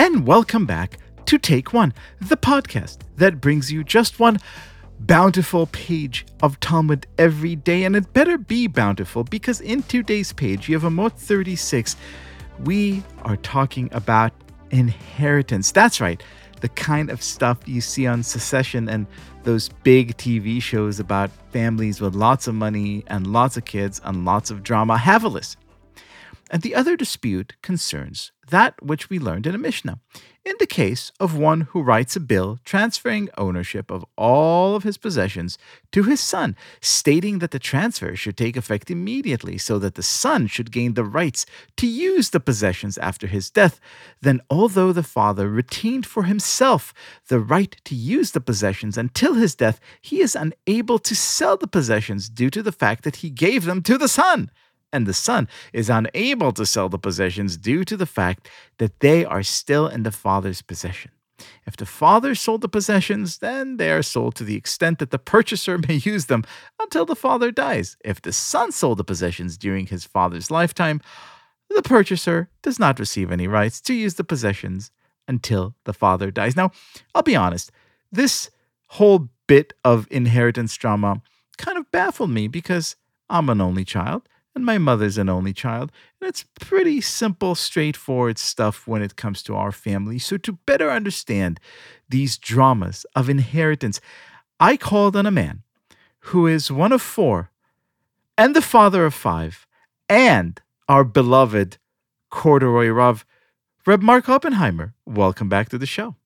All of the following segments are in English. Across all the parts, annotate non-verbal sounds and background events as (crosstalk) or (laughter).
and welcome back to Take One, the podcast that brings you just one bountiful page of Talmud every day. And it better be bountiful because in today's page, you have Yevamot 36, we are talking about inheritance. That's right, the kind of stuff you see on Succession and those big TV shows about families with lots of money and lots of kids and lots of drama. Have a list. And the other dispute concerns that which we learned in a Mishnah. In the case of one who writes a bill transferring ownership of all of his possessions to his son, stating that the transfer should take effect immediately so that the son should gain the rights to use the possessions after his death, then although the father retained for himself the right to use the possessions until his death, he is unable to sell the possessions due to the fact that he gave them to the son and the son is unable to sell the possessions due to the fact that they are still in the father's possession. If the father sold the possessions, then they are sold to the extent that the purchaser (laughs) may use them until the father dies. If the son sold the possessions during his father's lifetime, the purchaser does not receive any rights to use the possessions until the father dies. Now, I'll be honest, this whole bit of inheritance drama kind of baffled me because I'm an only child and my mother's an only child. And it's pretty simple, straightforward stuff when it comes to our family. So, to better understand these dramas of inheritance, I called on a man who is one of four and the father of five and our beloved corduroy Rav, Reb Mark Oppenheimer. Welcome back to the show.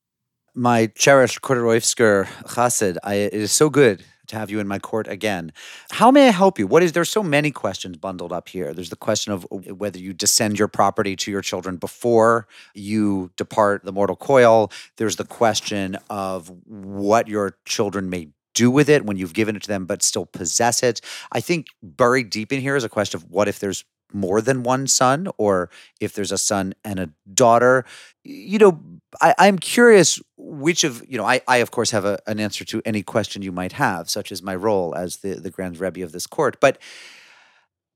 My cherished Corduroysker chassid, I, it is so good to have you in my court again. How may I help you? What is there's so many questions bundled up here. There's the question of uh, whether you descend your property to your children before you depart the mortal coil. There's the question of what your children may do with it when you've given it to them but still possess it. I think buried deep in here is a question of what if there's more than one son or if there's a son and a daughter. You know, I, I'm curious which of you know I, I of course have a, an answer to any question you might have such as my role as the the grand rebbe of this court. But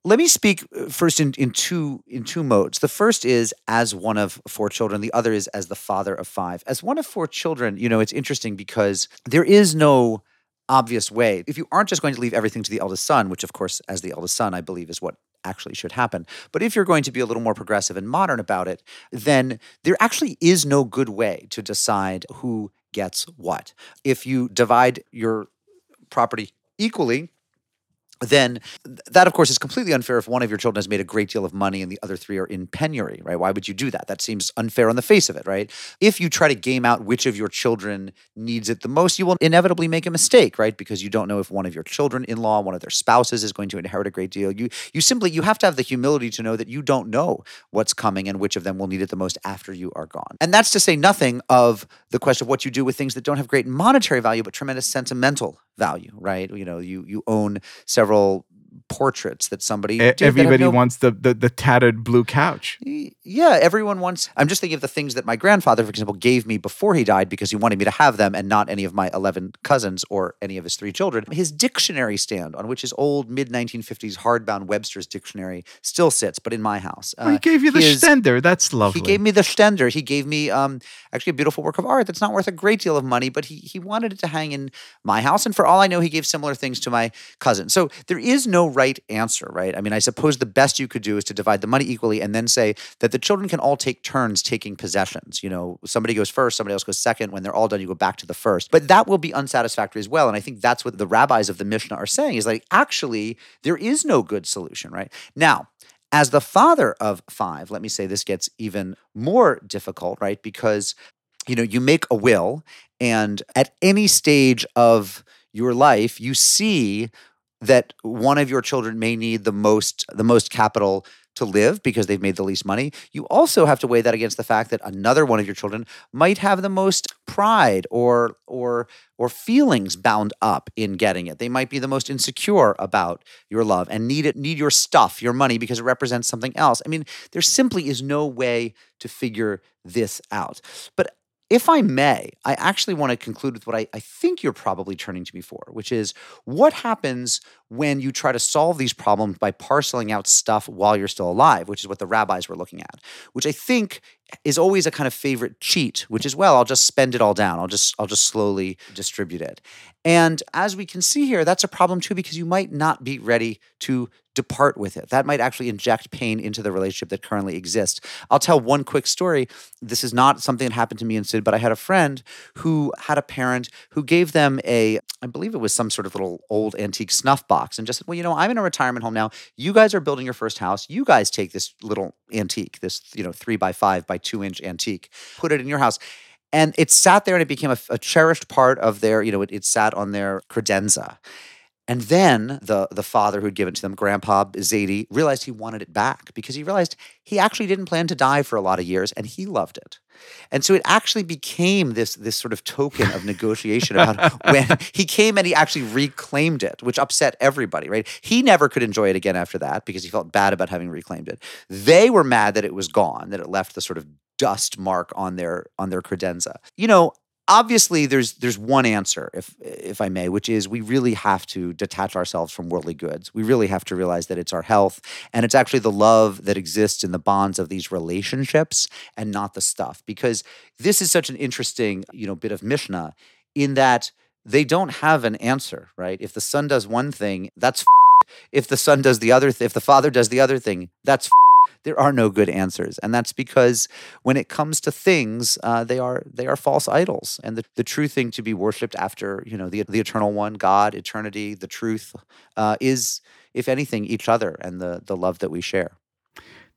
let me speak uh, first in, in two in two modes. The first is as one of four children. The other is as the father of five. As one of four children you know it's interesting because there is no obvious way. If you aren't just going to leave everything to the eldest son which of course as the eldest son i believe is what actually should happen. But if you're going to be a little more progressive and modern about it, then there actually is no good way to decide who gets what. If you divide your property equally, then that of course is completely unfair if one of your children has made a great deal of money and the other three are in penury right? Why would you do that? That seems unfair on the face of it right? If you try to game out which of your children needs it the most you will inevitably make a mistake right? Because you don't know if one of your children-in-law one of their spouses is going to inherit a great deal. You you simply you have to have the humility to know that you don't know what's coming and which of them will need it the most after you are gone. And that's to say nothing of the question of what you do with things that don't have great monetary value but tremendous sentimental value, right? You know, you you own several portraits that somebody everybody no, wants the, the the tattered blue couch yeah everyone wants i'm just thinking of the things that my grandfather for example gave me before he died because he wanted me to have them and not any of my 11 cousins or any of his three children. His dictionary stand on which his old mid 1950s hardbound webster's dictionary still sits but in my house. Uh, he gave you the his, stender. That's lovely. he gave me the stender. He gave me um, actually a beautiful work of art that's not worth a great deal of money but he he wanted it to hang in my house. And for all i know he gave similar things to my cousin so there is no right answer, right? I mean, I suppose the best you could do is to divide the money equally and then say that the children can all take turns taking possessions. You know, somebody goes first, somebody else goes second. When they're all done, you go back to the first. But that will be unsatisfactory as well. And I think that's what the rabbis of the Mishnah are saying is like, actually, there is no good solution, right? Now, as the father of five, let me say this gets even more difficult, right? Because you know, you make a will, and at any stage of your life, you see that one of your children may need the most the most capital to live because they've made the least money you also have to weigh that against the fact that another one of your children might have the most pride or or or feelings bound up in getting it. They might be the most insecure about your love and need it need your stuff your money because it represents something else. I mean there simply is no way to figure this out. But if I may, I actually want to conclude with what I, I, think you're probably turning to me for, which is what happens when you try to solve these problems by parceling out stuff while you're still alive, which is what the rabbis were looking at, which I think is always a kind of favorite cheat, which is well, I'll just spend it all down. I'll just I'll just slowly distribute it. And as we can see here, that's a problem too because you might not be ready to depart with it. That might actually inject pain into the relationship that currently exists. I'll tell one quick story. This is not something that happened to me in Sid, but I had a friend who had a parent who gave them a, I believe it was some sort of little old antique snuff box and just said, well, you know, I'm in a retirement home now. You guys are building your first house. You guys take this little antique, this, you know, three by five by two inch antique, put it in your house and it sat there and it became a, a cherished part of their you know it, it, sat on their credenza and then the the father who'd given it to them, Grandpa Zadie, realized he wanted it back because he realized he actually didn't plan to die for a lot of years, and he loved it. And so it actually became this this sort of token of negotiation about (laughs) when he came and he actually reclaimed it, which upset everybody, right? He never could enjoy it again after that because he felt bad about having reclaimed it. They were mad that it was gone, that it left the sort of dust mark on their on their credenza. You know, obviously there's there's one answer if if i may which is we really have to detach ourselves from worldly goods. We really have to realize that it's our health and it's actually the love that exists in the bonds of these relationships and not the stuff. Because this is such an interesting you know bit of mishnah in that they don't have an answer right? If the son does one thing that's f- if the son does the other th- if the father does the other thing that's f- there are no good answers. And that's because when it comes to things uh, they are they are false idols. And the, the true thing to be worshipped after you know the, the eternal one god eternity the truth uh, is if anything each other and the the love that we share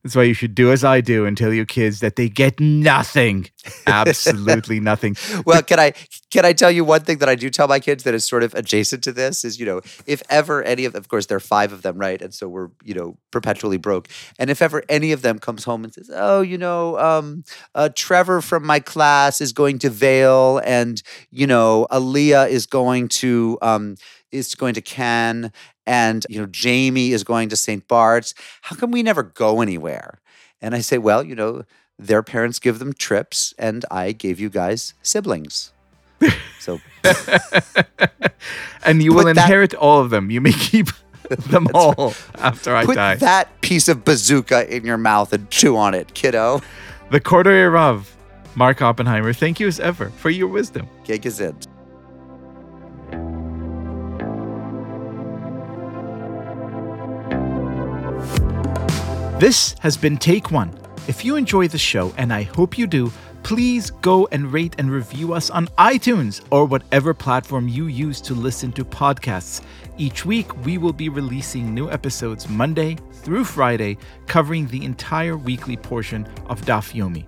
that's why you should do as I do and tell your kids that they get nothing, absolutely (laughs) nothing. well, can I can I tell you one thing that I do tell my kids that is sort of adjacent to this is you know if ever any of of course there are five of them right? And so we're you know perpetually broke. And if ever any of them comes home and says oh you know um, uh, Trevor from my class is going to Vail and you know Aaliyah is going to um, is going to Cannes and you know Jamie is going to St. Bart's. How come we never go anywhere? And I say, well, you know, their parents give them trips, and I gave you guys siblings. So, (laughs) and you will inherit that, all of them. You may keep (laughs) them all right. after I put die. that piece of bazooka in your mouth and chew on it, kiddo. The Cordoi of Mark Oppenheimer. Thank you as ever for your wisdom. Is This has been Take One. If you enjoy the show, and I hope you do, please go and rate and review us on iTunes or whatever platform you use to listen to podcasts. Each week, we will be releasing new episodes Monday through Friday, covering the entire weekly portion of Daf Yomi.